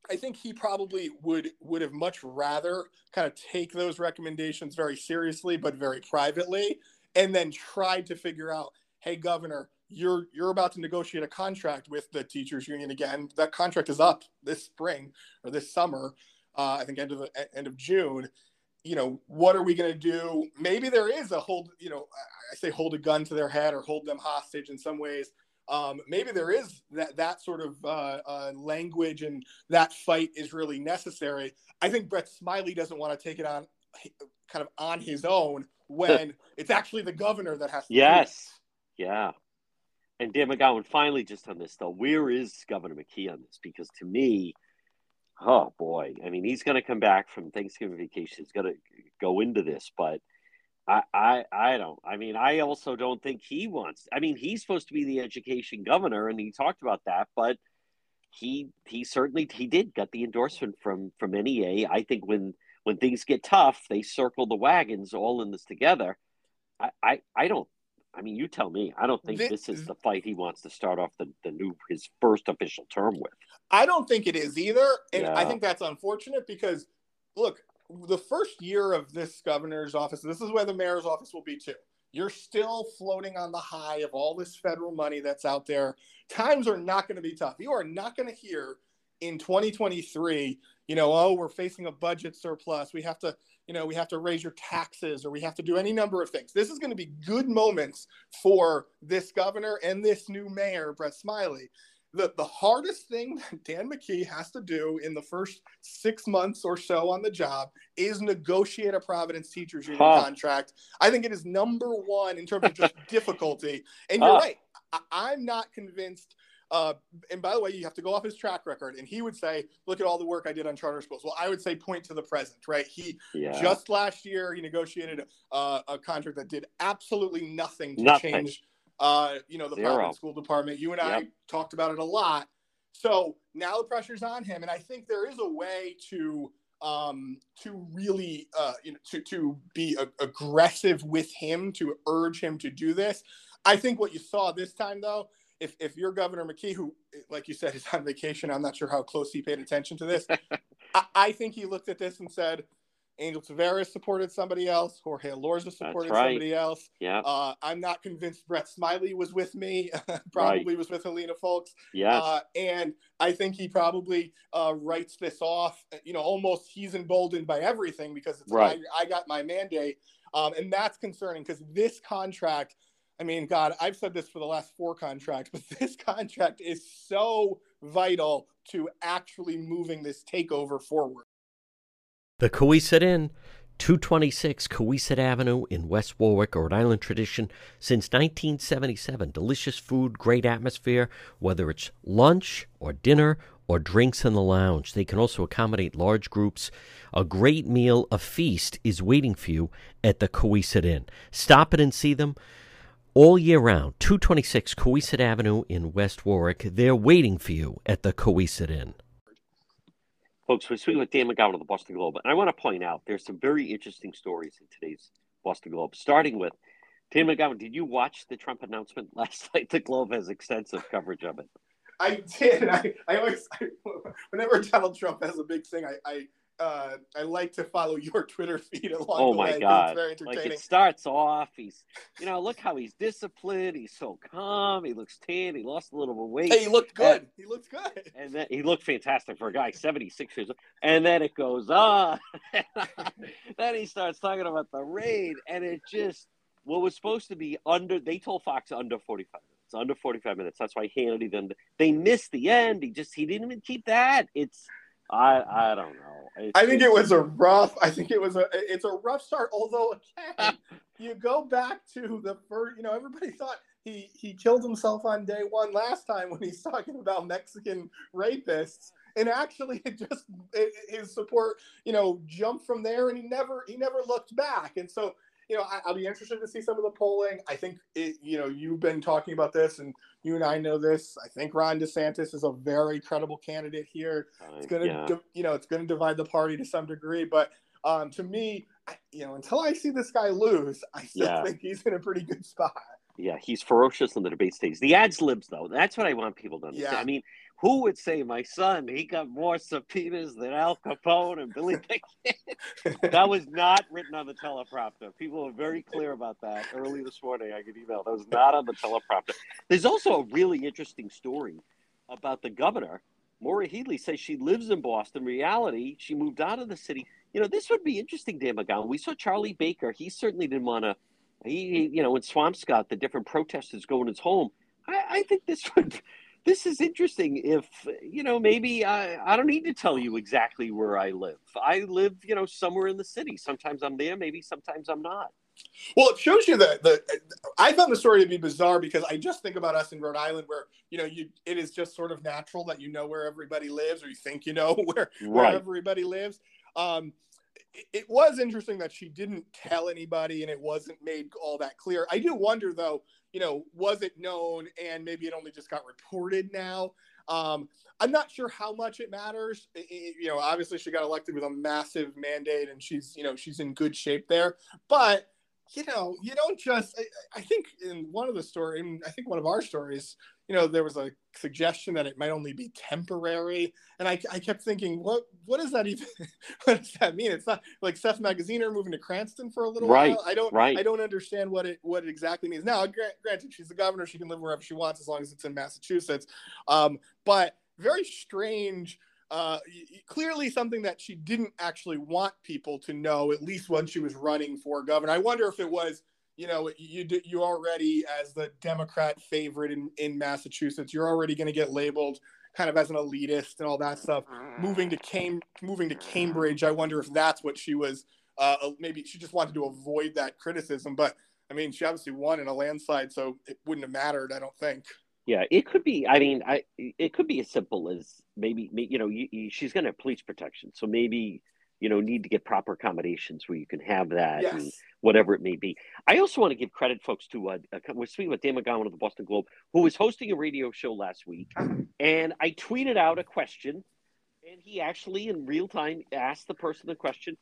[SPEAKER 4] I think he probably would would have much rather kind of take those recommendations very seriously, but very privately, and then tried to figure out, hey, governor, you're you're about to negotiate a contract with the teachers union again. That contract is up this spring or this summer. Uh, I think end of end of June. You know, what are we going to do? Maybe there is a hold. You know, I say hold a gun to their head or hold them hostage in some ways um, maybe there is that that sort of uh, uh, language and that fight is really necessary. I think Brett Smiley doesn't want to take it on kind of on his own when it's actually the governor that has to.
[SPEAKER 2] Yes. Yeah. And Dan McGowan, finally, just on this though, where is Governor McKee on this? Because to me, oh boy, I mean, he's going to come back from Thanksgiving vacation. He's going to go into this, but I, I I don't. I mean, I also don't think he wants. I mean, he's supposed to be the education governor, and he talked about that. But he he certainly he did get the endorsement from from NEA. I think when when things get tough, they circle the wagons all in this together. I I, I don't. I mean, you tell me. I don't think this, this is the fight he wants to start off the, the new his first official term with.
[SPEAKER 4] I don't think it is either, and yeah. I think that's unfortunate because look, the first year of this governor's office, this is where the mayor's office will be too. You're still floating on the high of all this federal money that's out there. Times are not going to be tough. You are not going to hear in 2023, you know, oh, we're facing a budget surplus. We have to, you know, we have to raise your taxes or we have to do any number of things. This is going to be good moments for this governor and this new mayor, Brett Smiley the, the hardest thing that Dan McKee has to do in the first six months or so on the job is negotiate a Providence Teachers Union huh. contract. I think it is number one in terms of just difficulty. And you're huh. right. I, am not convinced. Uh, and by the way, you have to go off his track record. And he would say, look at all the work I did on charter schools. Well, I would say point to the present, right? He yeah. just last year, he negotiated a, a contract that did absolutely nothing to nothing. change uh, you know, the Zero. private school department. You and I talked about it a lot. So now the pressure's on him, and I think there is a way to um, to really uh, you know to to be a- aggressive with him to urge him to do this. I think what you saw this time, though, if if you're Governor McKee, who like you said is on vacation, I'm not sure how close he paid attention to this. I, I think he looked at this and said, Angel Taveras supported somebody else. Jorge Elorza supported right. somebody else.
[SPEAKER 2] Yeah.
[SPEAKER 4] Uh, I'm not convinced Brett Smiley was with me. probably right. was with Helena Foulkes.
[SPEAKER 2] Yeah.
[SPEAKER 4] Uh, and I think he probably uh, writes this off. You know, almost he's emboldened by everything because it's right. I, I got my mandate, um, and that's concerning because this contract. I mean, God, I've said this for the last four contracts, but this contract is so vital to actually moving this takeover forward.
[SPEAKER 6] The Cowesett Inn, 226 Cowesett Avenue in West Warwick, Rhode Island tradition since 1977. Delicious food, great atmosphere, whether it's lunch or dinner or drinks in the lounge. They can also accommodate large groups. A great meal, a feast is waiting for you at the Cowesett Inn. Stop it and see them all year round. 226 Cowesett Avenue in West Warwick. They're waiting for you at the Cowesett Inn.
[SPEAKER 2] Folks, we're speaking with Dan McGowan of the Boston Globe. And I want to point out there's some very interesting stories in today's Boston Globe, starting with Dan McGowan. Did you watch the Trump announcement last night? The Globe has extensive coverage of it.
[SPEAKER 4] I did. I, I always, I, whenever Donald Trump has a big thing, I, I uh, I like to follow your Twitter feed along
[SPEAKER 2] oh
[SPEAKER 4] the
[SPEAKER 2] my
[SPEAKER 4] way.
[SPEAKER 2] god! It's very entertaining. Like it starts off, he's you know look how he's disciplined. He's so calm. He looks tan. He lost a little bit of weight.
[SPEAKER 4] Hey, he looked good. And, he looks good.
[SPEAKER 2] And then he looked fantastic for a guy seventy six years old. And then it goes on. then he starts talking about the raid, and it just what was supposed to be under. They told Fox under forty five minutes. Under forty five minutes. That's why Hannity then they missed the end. He just he didn't even keep that. It's I I don't know.
[SPEAKER 4] It's, I think it was a rough. I think it was a. It's a rough start. Although again, you go back to the first. You know, everybody thought he he killed himself on day one last time when he's talking about Mexican rapists, and actually it just it, his support. You know, jumped from there, and he never he never looked back. And so you know, I, will be interested to see some of the polling. I think it, you know, you've been talking about this, and you and I know this. I think Ron DeSantis is a very credible candidate here. It's going to, yeah. you know, it's going to divide the party to some degree, but um, to me, you know, until I see this guy lose, I still yeah. think he's in a pretty good spot.
[SPEAKER 2] Yeah, he's ferocious on the debate stage. The ads libs, though, that's what I want people to understand. Yeah. I mean, who would say my son he got more subpoenas than Al Capone and Billy Pickett? that was not written on the teleprompter. People were very clear about that early this morning. I get email that was not on the teleprompter. There's also a really interesting story about the governor. Maura Healey says she lives in Boston. Reality, she moved out of the city. You know, this would be interesting, Dan McGowan. We saw Charlie Baker. He certainly didn't want to. He, you know, in Swampscott, the different protesters going his home. I, I think this would this is interesting if you know maybe I, I don't need to tell you exactly where i live. I live you know somewhere in the city. Sometimes i'm there maybe sometimes i'm not.
[SPEAKER 4] Well it shows you that the i found the story to be bizarre because i just think about us in rhode island where you know you it is just sort of natural that you know where everybody lives or you think you know where, right. where everybody lives. Um, it was interesting that she didn't tell anybody and it wasn't made all that clear. I do wonder though, you know, was it known and maybe it only just got reported now? Um, I'm not sure how much it matters. It, you know, obviously she got elected with a massive mandate and she's, you know, she's in good shape there. But you know, you don't just. I, I think in one of the story, I think one of our stories, you know, there was a suggestion that it might only be temporary, and I, I kept thinking, what what does that even? what does that mean? It's not like Seth Magaziner moving to Cranston for a little
[SPEAKER 2] right,
[SPEAKER 4] while. I don't.
[SPEAKER 2] Right.
[SPEAKER 4] I don't understand what it what it exactly means. Now, granted, she's the governor; she can live wherever she wants as long as it's in Massachusetts. Um, but very strange uh, clearly something that she didn't actually want people to know, at least when she was running for governor. I wonder if it was, you know, you you already as the Democrat favorite in, in Massachusetts, you're already going to get labeled kind of as an elitist and all that stuff. Moving to Cam- moving to Cambridge, I wonder if that's what she was. Uh, maybe she just wanted to avoid that criticism, but I mean, she obviously won in a landslide, so it wouldn't have mattered. I don't think.
[SPEAKER 2] Yeah, it could be. I mean, I it could be as simple as maybe you know you, you, she's going to have police protection, so maybe you know need to get proper accommodations where you can have that yes. and whatever it may be. I also want to give credit, folks, to uh, we're speaking with Dan McGowan of the Boston Globe, who was hosting a radio show last week, and I tweeted out a question, and he actually in real time asked the person the question.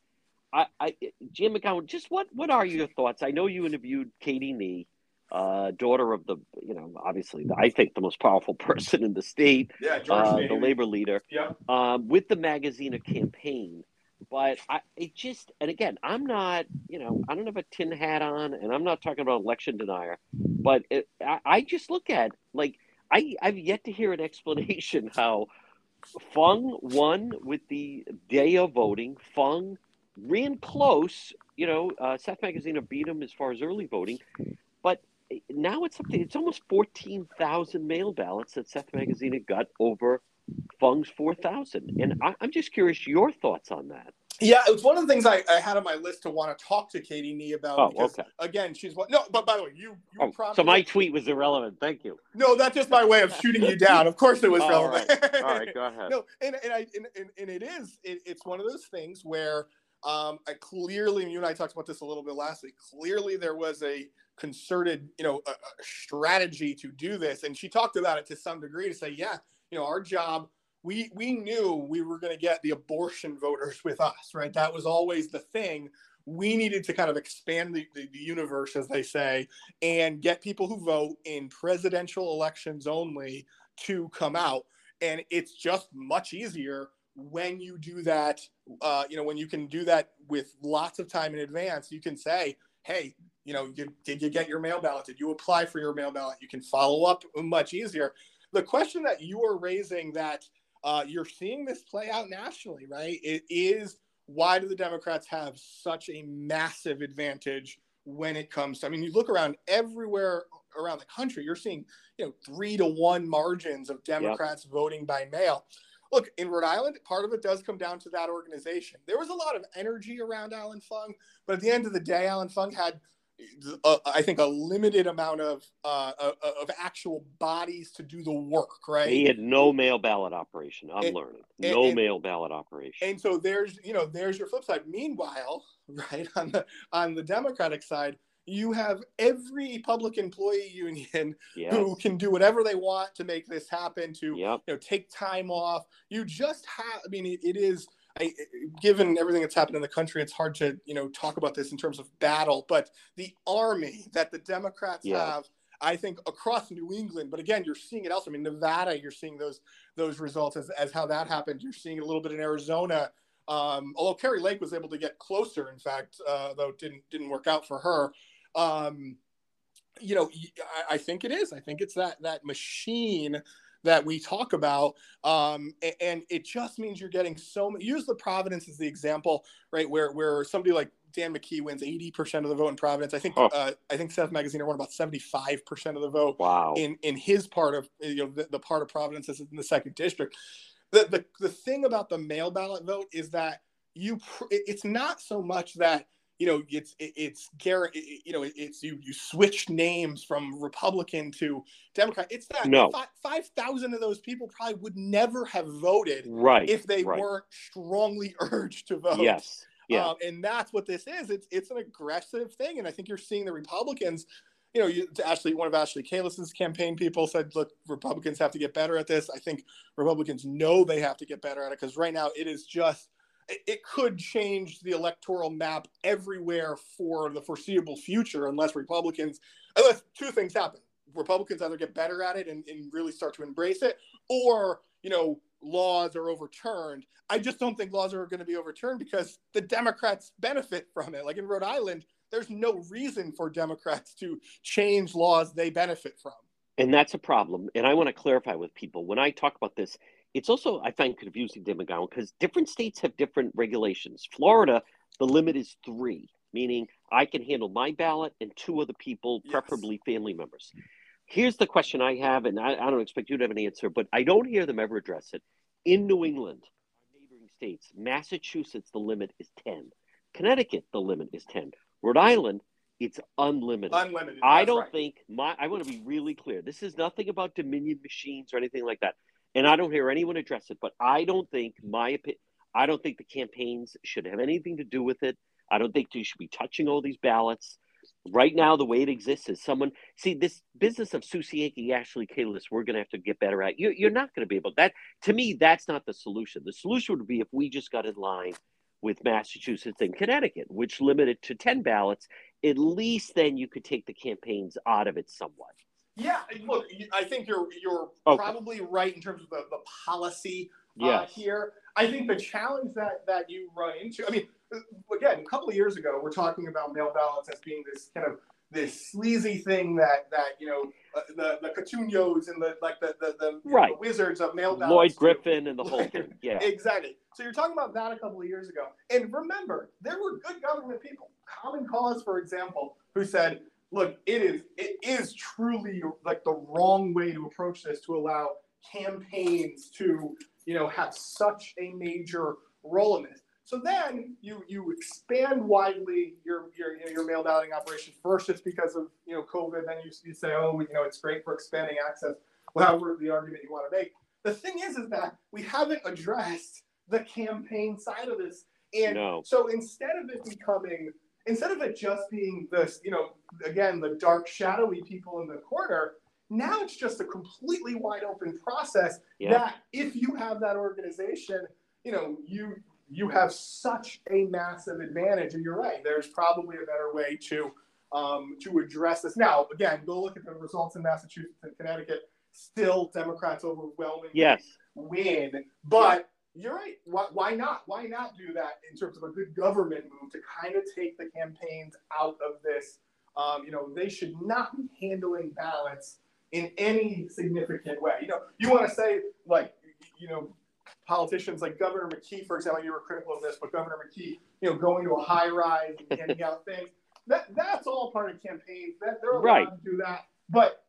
[SPEAKER 2] I, I Jim McGowan, just what what are your thoughts? I know you interviewed Katie Nee uh, daughter of the, you know, obviously, the, I think the most powerful person in the state,
[SPEAKER 4] yeah, uh,
[SPEAKER 2] the labor leader,
[SPEAKER 4] yeah.
[SPEAKER 2] um, with the Magaziner campaign. But I, it just, and again, I'm not, you know, I don't have a tin hat on, and I'm not talking about election denier, but it, I, I just look at like I, I've yet to hear an explanation how Fung won with the day of voting. Fung ran close. You know, uh, Seth Magaziner beat him as far as early voting, but now it's to it's almost fourteen thousand mail ballots that Seth Magaziner got over Fung's four thousand, and I, am just curious your thoughts on that.
[SPEAKER 4] Yeah, it was one of the things I, I, had on my list to want to talk to Katie Nee about.
[SPEAKER 2] Oh, because, okay.
[SPEAKER 4] Again, she's what? No, but by the way, you you
[SPEAKER 2] oh, So my tweet was irrelevant. Thank you.
[SPEAKER 4] No, that's just my way of shooting you down. Of course, it was
[SPEAKER 2] All
[SPEAKER 4] relevant.
[SPEAKER 2] Right. All right, go ahead.
[SPEAKER 4] no, and and I and, and, and it is it, it's one of those things where um, I clearly, you and I talked about this a little bit last week. Clearly, there was a concerted, you know, a, a strategy to do this, and she talked about it to some degree to say, yeah, you know, our job. We we knew we were going to get the abortion voters with us, right? That was always the thing. We needed to kind of expand the, the, the universe, as they say, and get people who vote in presidential elections only to come out. And it's just much easier when you do that, uh, you know, when you can do that with lots of time in advance, you can say, hey, you know, did, did you get your mail ballot? Did you apply for your mail ballot? You can follow up much easier. The question that you are raising that uh, you're seeing this play out nationally, right? It is why do the Democrats have such a massive advantage when it comes to, I mean, you look around everywhere around the country, you're seeing, you know, three to one margins of Democrats yep. voting by mail look in Rhode Island, part of it does come down to that organization. There was a lot of energy around Allan Fung, but at the end of the day, Allan Fung had a, I think a limited amount of uh, of actual bodies to do the work. Right.
[SPEAKER 2] He had no mail ballot operation. I'm and, learning no and, mail ballot operation.
[SPEAKER 4] And so there's you know there's your flip side. Meanwhile, right on the on the Democratic side, you have every public employee union yes. who can do whatever they want to make this happen to yep. you know take time off you just have i mean it, it is I, given everything that's happened in the country it's hard to you know talk about this in terms of battle but the army that the democrats yeah. have I think across New England, but again, you're seeing it elsewhere. I mean, Nevada, you're seeing those those results as, as how that happened. You're seeing a little bit in Arizona, um, although Kari Lake was able to get closer. In fact, uh, though it didn't didn't work out for her um, you know, I, I, think it is. I think it's that that machine that we talk about, um, and, it just means you're getting so. Use the Providence as the example, right? Where where somebody like Dan McKee wins 80% of the vote in Providence. I think oh. uh, I think Seth Magaziner won about 75% of the vote.
[SPEAKER 2] Wow.
[SPEAKER 4] In in his part of you know the, the part of Providence is in the second district. The, the the thing about the mail ballot vote is that you it's not so much that you know it's it's Garrett you know it's you you switch names from Republican to Democrat it's that
[SPEAKER 2] no.
[SPEAKER 4] 5000 of those people probably would never have voted
[SPEAKER 2] right
[SPEAKER 4] if they
[SPEAKER 2] right.
[SPEAKER 4] weren't strongly urged to vote
[SPEAKER 2] yes yeah. Um,
[SPEAKER 4] and that's what this is it's it's an aggressive thing and I think you're seeing the Republicans you know, you, Ashley, one of Ashley Kalus's campaign people said, "Look, Republicans have to get better at this." I think Republicans know they have to get better at it because right now it is just it could change the electoral map everywhere for the foreseeable future unless Republicans, unless two things happen. Republicans either get better at it and, and really start to embrace it, or, you know, laws are overturned. I just don't think laws are going to be overturned because the Democrats benefit from it. Like in Rhode Island, there's no reason for Democrats to change laws they benefit from.
[SPEAKER 2] And that's a problem. And I want to clarify with people when I talk about this, it's also I find confusing, McGowan, because different states have different regulations. Florida, the limit is three, meaning I can handle my ballot and two other people, yes. preferably family members. Here's the question I have, and I, I, don't expect you to have an answer, but I don't hear them ever address it. In New England, neighboring states, Massachusetts, the limit is 10. Connecticut, the limit is 10. Rhode Island, it's unlimited.
[SPEAKER 4] Unlimited.
[SPEAKER 2] I don't
[SPEAKER 4] right.
[SPEAKER 2] think my. I want to be really clear. This is nothing about Dominion machines or anything like that and I don't hear anyone address it. But I don't think my opinion. I don't think the campaigns should have anything to do with it. I don't think you should be touching all these ballots. Right now, the way it exists is someone see this business of Susie Yankee, Ashley Kalus. We're going to have to get better at. You, you're not going to be able that. To me, that's not the solution. The solution would be if we just got in line with Massachusetts and Connecticut, which limited to ten ballots. At least then you could take the campaigns out of it somewhat.
[SPEAKER 4] Yeah, look, I think you're you're okay. probably right in terms of the, the policy uh, yes. here. I think the challenge that that you run into, I mean, again, a couple of years ago, we're talking about mail ballots as being this kind of this sleazy thing that that you know uh, the the Coutinhos and the like the the, the,
[SPEAKER 2] right.
[SPEAKER 4] the wizards of mail ballots.
[SPEAKER 2] Lloyd Griffin and the whole thing. Yeah,
[SPEAKER 4] exactly. So you're talking about that a couple of years ago, and remember, there were good government people, Common Cause, for example, who said look, it is it is truly like the wrong way to approach this to allow campaigns to you know have such a major role in this. So then you you expand widely your your your mail balloting operation. First, it's because of you know COVID. Then you, you say, oh, you know, it's great for expanding access. Whatever the argument you want to make. The thing is, is that we haven't addressed the campaign side of this, and
[SPEAKER 2] no.
[SPEAKER 4] so instead of it becoming instead of it just being this, you know, again, the dark, shadowy people in the corner, now it's just a completely wide open process yeah. that if you have that organization, you know, you you have such a massive advantage. And you're right, there's probably a better way to um, to address this. Now, again, go look at the results in Massachusetts and Connecticut. Still, Democrats overwhelmingly
[SPEAKER 2] yes.
[SPEAKER 4] win, but you're right. Why, why not? Why not do that in terms of a good government move to kind of take the campaigns out of this? Um, you know, they should not be handling ballots in any significant way. You know, you want to say like, you know, politicians like Governor McKee, for example, you were critical of this, but Governor McKee, you know, going to a high rise and handing out things. That that's all part of campaigns. That they're allowed right. to do that. But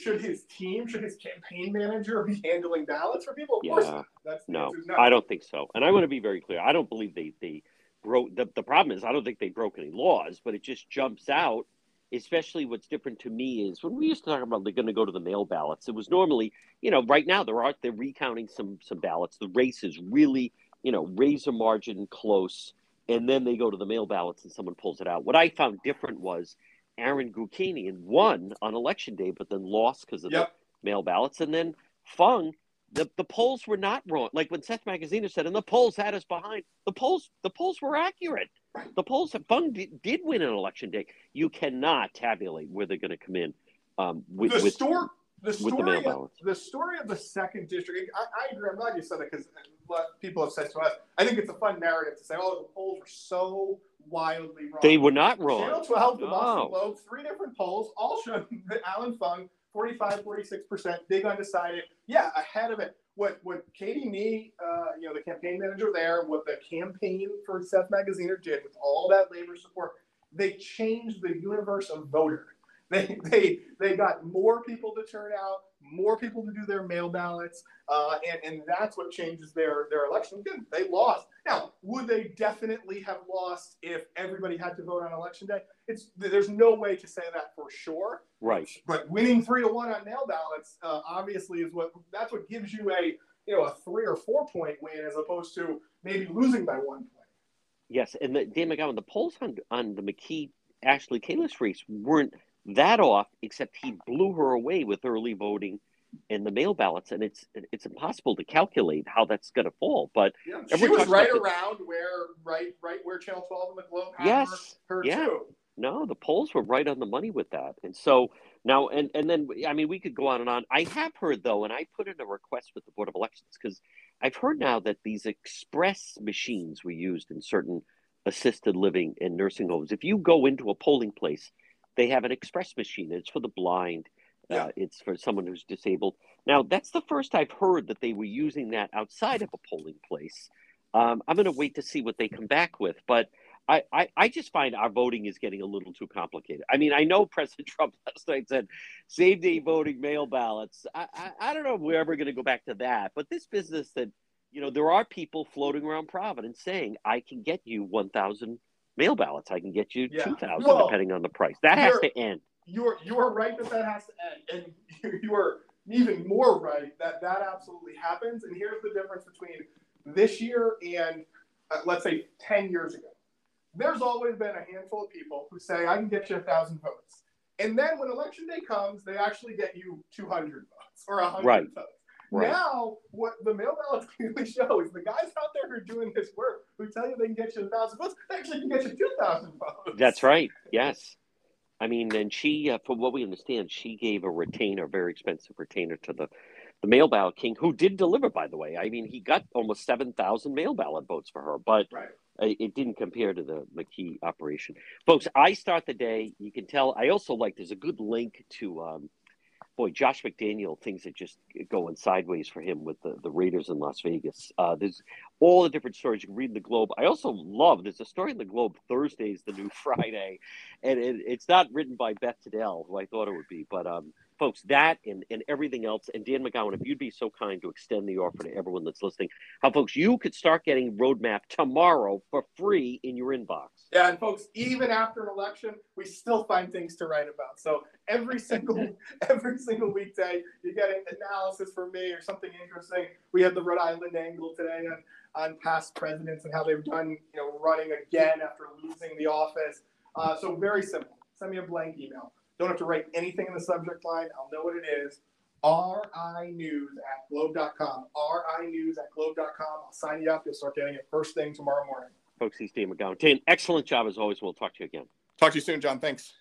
[SPEAKER 4] should his team, should his campaign manager be handling ballots for people? Of
[SPEAKER 2] yeah.
[SPEAKER 4] course,
[SPEAKER 2] that's no, I don't think so. And I want to be very clear. I don't believe they they broke. The, the problem is, I don't think they broke any laws, but it just jumps out. Especially, what's different to me is when we used to talk about they're going to go to the mail ballots. It was normally, you know, right now there are they're recounting some some ballots. The race is really, you know, razor margin close, and then they go to the mail ballots and someone pulls it out. What I found different was Aaron Guckian won on election day, but then lost because of yep. the mail ballots, and then Fung the, the polls were not wrong. Like when Seth Magaziner said, and the polls had us behind. The polls the polls were accurate. The polls Fung did, did win an election day. You cannot tabulate where they're going to come in um, with,
[SPEAKER 4] the
[SPEAKER 2] with,
[SPEAKER 4] story, the story, the, of, the story of the second district. I, I agree. I'm glad you said that because what people have said to us. I think it's a fun narrative to say, "Oh, the polls were so wildly wrong."
[SPEAKER 2] They were not wrong.
[SPEAKER 4] Channel 12, the no. Boston Globe, three different polls, all showed that Allan Fung 45, 46%, big undecided. Yeah, ahead of it. What what Katie Nee, uh, you know, the campaign manager there, what the campaign for Seth Magaziner did with all that labor support, they changed the universe of voter. They they they got more people to turn out, more people to do their mail ballots, uh, and and that's what changes their their election. Again, they lost. Now, would they definitely have lost if everybody had to vote on election day? It's there's no way to say that for sure.
[SPEAKER 2] Right.
[SPEAKER 4] But winning three to one on mail ballots uh, obviously is what that's what gives you a you know a three or four point win as opposed to maybe losing by one point.
[SPEAKER 2] Yes, and the, Dan McGowan, the polls on on the McKee Ashley Kalus race weren't that off, except he blew her away with early voting and the mail ballots, and it's it's impossible to calculate how that's going to fall. But
[SPEAKER 4] yeah, she was right around the, where right right where Channel Twelve and the Globe had yes, her, her yeah. Too.
[SPEAKER 2] No, the polls were right on the money with that, and so now and and then I mean we could go on and on. I have heard though, and I put in a request with the Board of Elections because I've heard now that these express machines we used in certain assisted living and nursing homes. If you go into a polling place they have an express machine. It's for the blind. Uh, yeah. Uh, it's for someone who's disabled. Now, that's the first I've heard that they were using that outside of a polling place. Um, I'm going to wait to see what they come back with. But I, I, I, just find our voting is getting a little too complicated. I mean, I know President Trump last night said same day voting, mail ballots. I, I, I don't know if we're ever going to go back to that. But this business that, you know, there are people floating around Providence saying, I can get you 1,000 mail ballots. I can get you yeah. two thousand, well, depending on the price. That has to end.
[SPEAKER 4] You're you're right that that has to end, and you are even more right that that absolutely happens. And here's the difference between this year and uh, let's say ten years ago. There's always been a handful of people who say I can get you a thousand votes, and then when election day comes, they actually get you 200 votes or 100 right. votes. Right. Now, what the mail ballots clearly show is the guys out there who are doing this work, who tell you they can get you a thousand votes, they actually can get you two thousand votes.
[SPEAKER 2] That's right. Yes. I mean, and she, uh, from what we understand, she gave a retainer, a very expensive retainer, to the the mail ballot king, who did deliver, by the way. I mean, he got almost seven thousand mail ballot votes for her, but right. it didn't compare to the McKee operation. Folks, I start the day. You can tell. I also like. There's a good link to. Um, boy, Josh McDaniel, things are just going sideways for him with the, the Raiders in Las Vegas. Uh, there's all the different stories you can read in the Globe. I also love there's a story in the Globe. Thursday is the new Friday, and it, it's not written by Beth Teitell, who I thought it would be, but um, folks, that and, and everything else. And Dan McGowan, if you'd be so kind to extend the offer to everyone that's listening, how folks, you could start getting Rhode Map tomorrow for free in your inbox.
[SPEAKER 4] Yeah, and folks, even after an election, we still find things to write about. So every single every single weekday, you get an analysis from me or something interesting. We had the Rhode Island angle today on, on past presidents and how they've done, you know, running again after losing the office. Uh, so very simple. Send me a blank email don't have to write anything in the subject line. I'll know what it is. RI News at globe.com. RI News at globe.com. I'll sign you up. You'll start getting it first thing tomorrow morning.
[SPEAKER 2] Folks, he's Dan McGowan. Dan, excellent job as always. We'll talk to you again.
[SPEAKER 4] Talk to you soon, John. Thanks.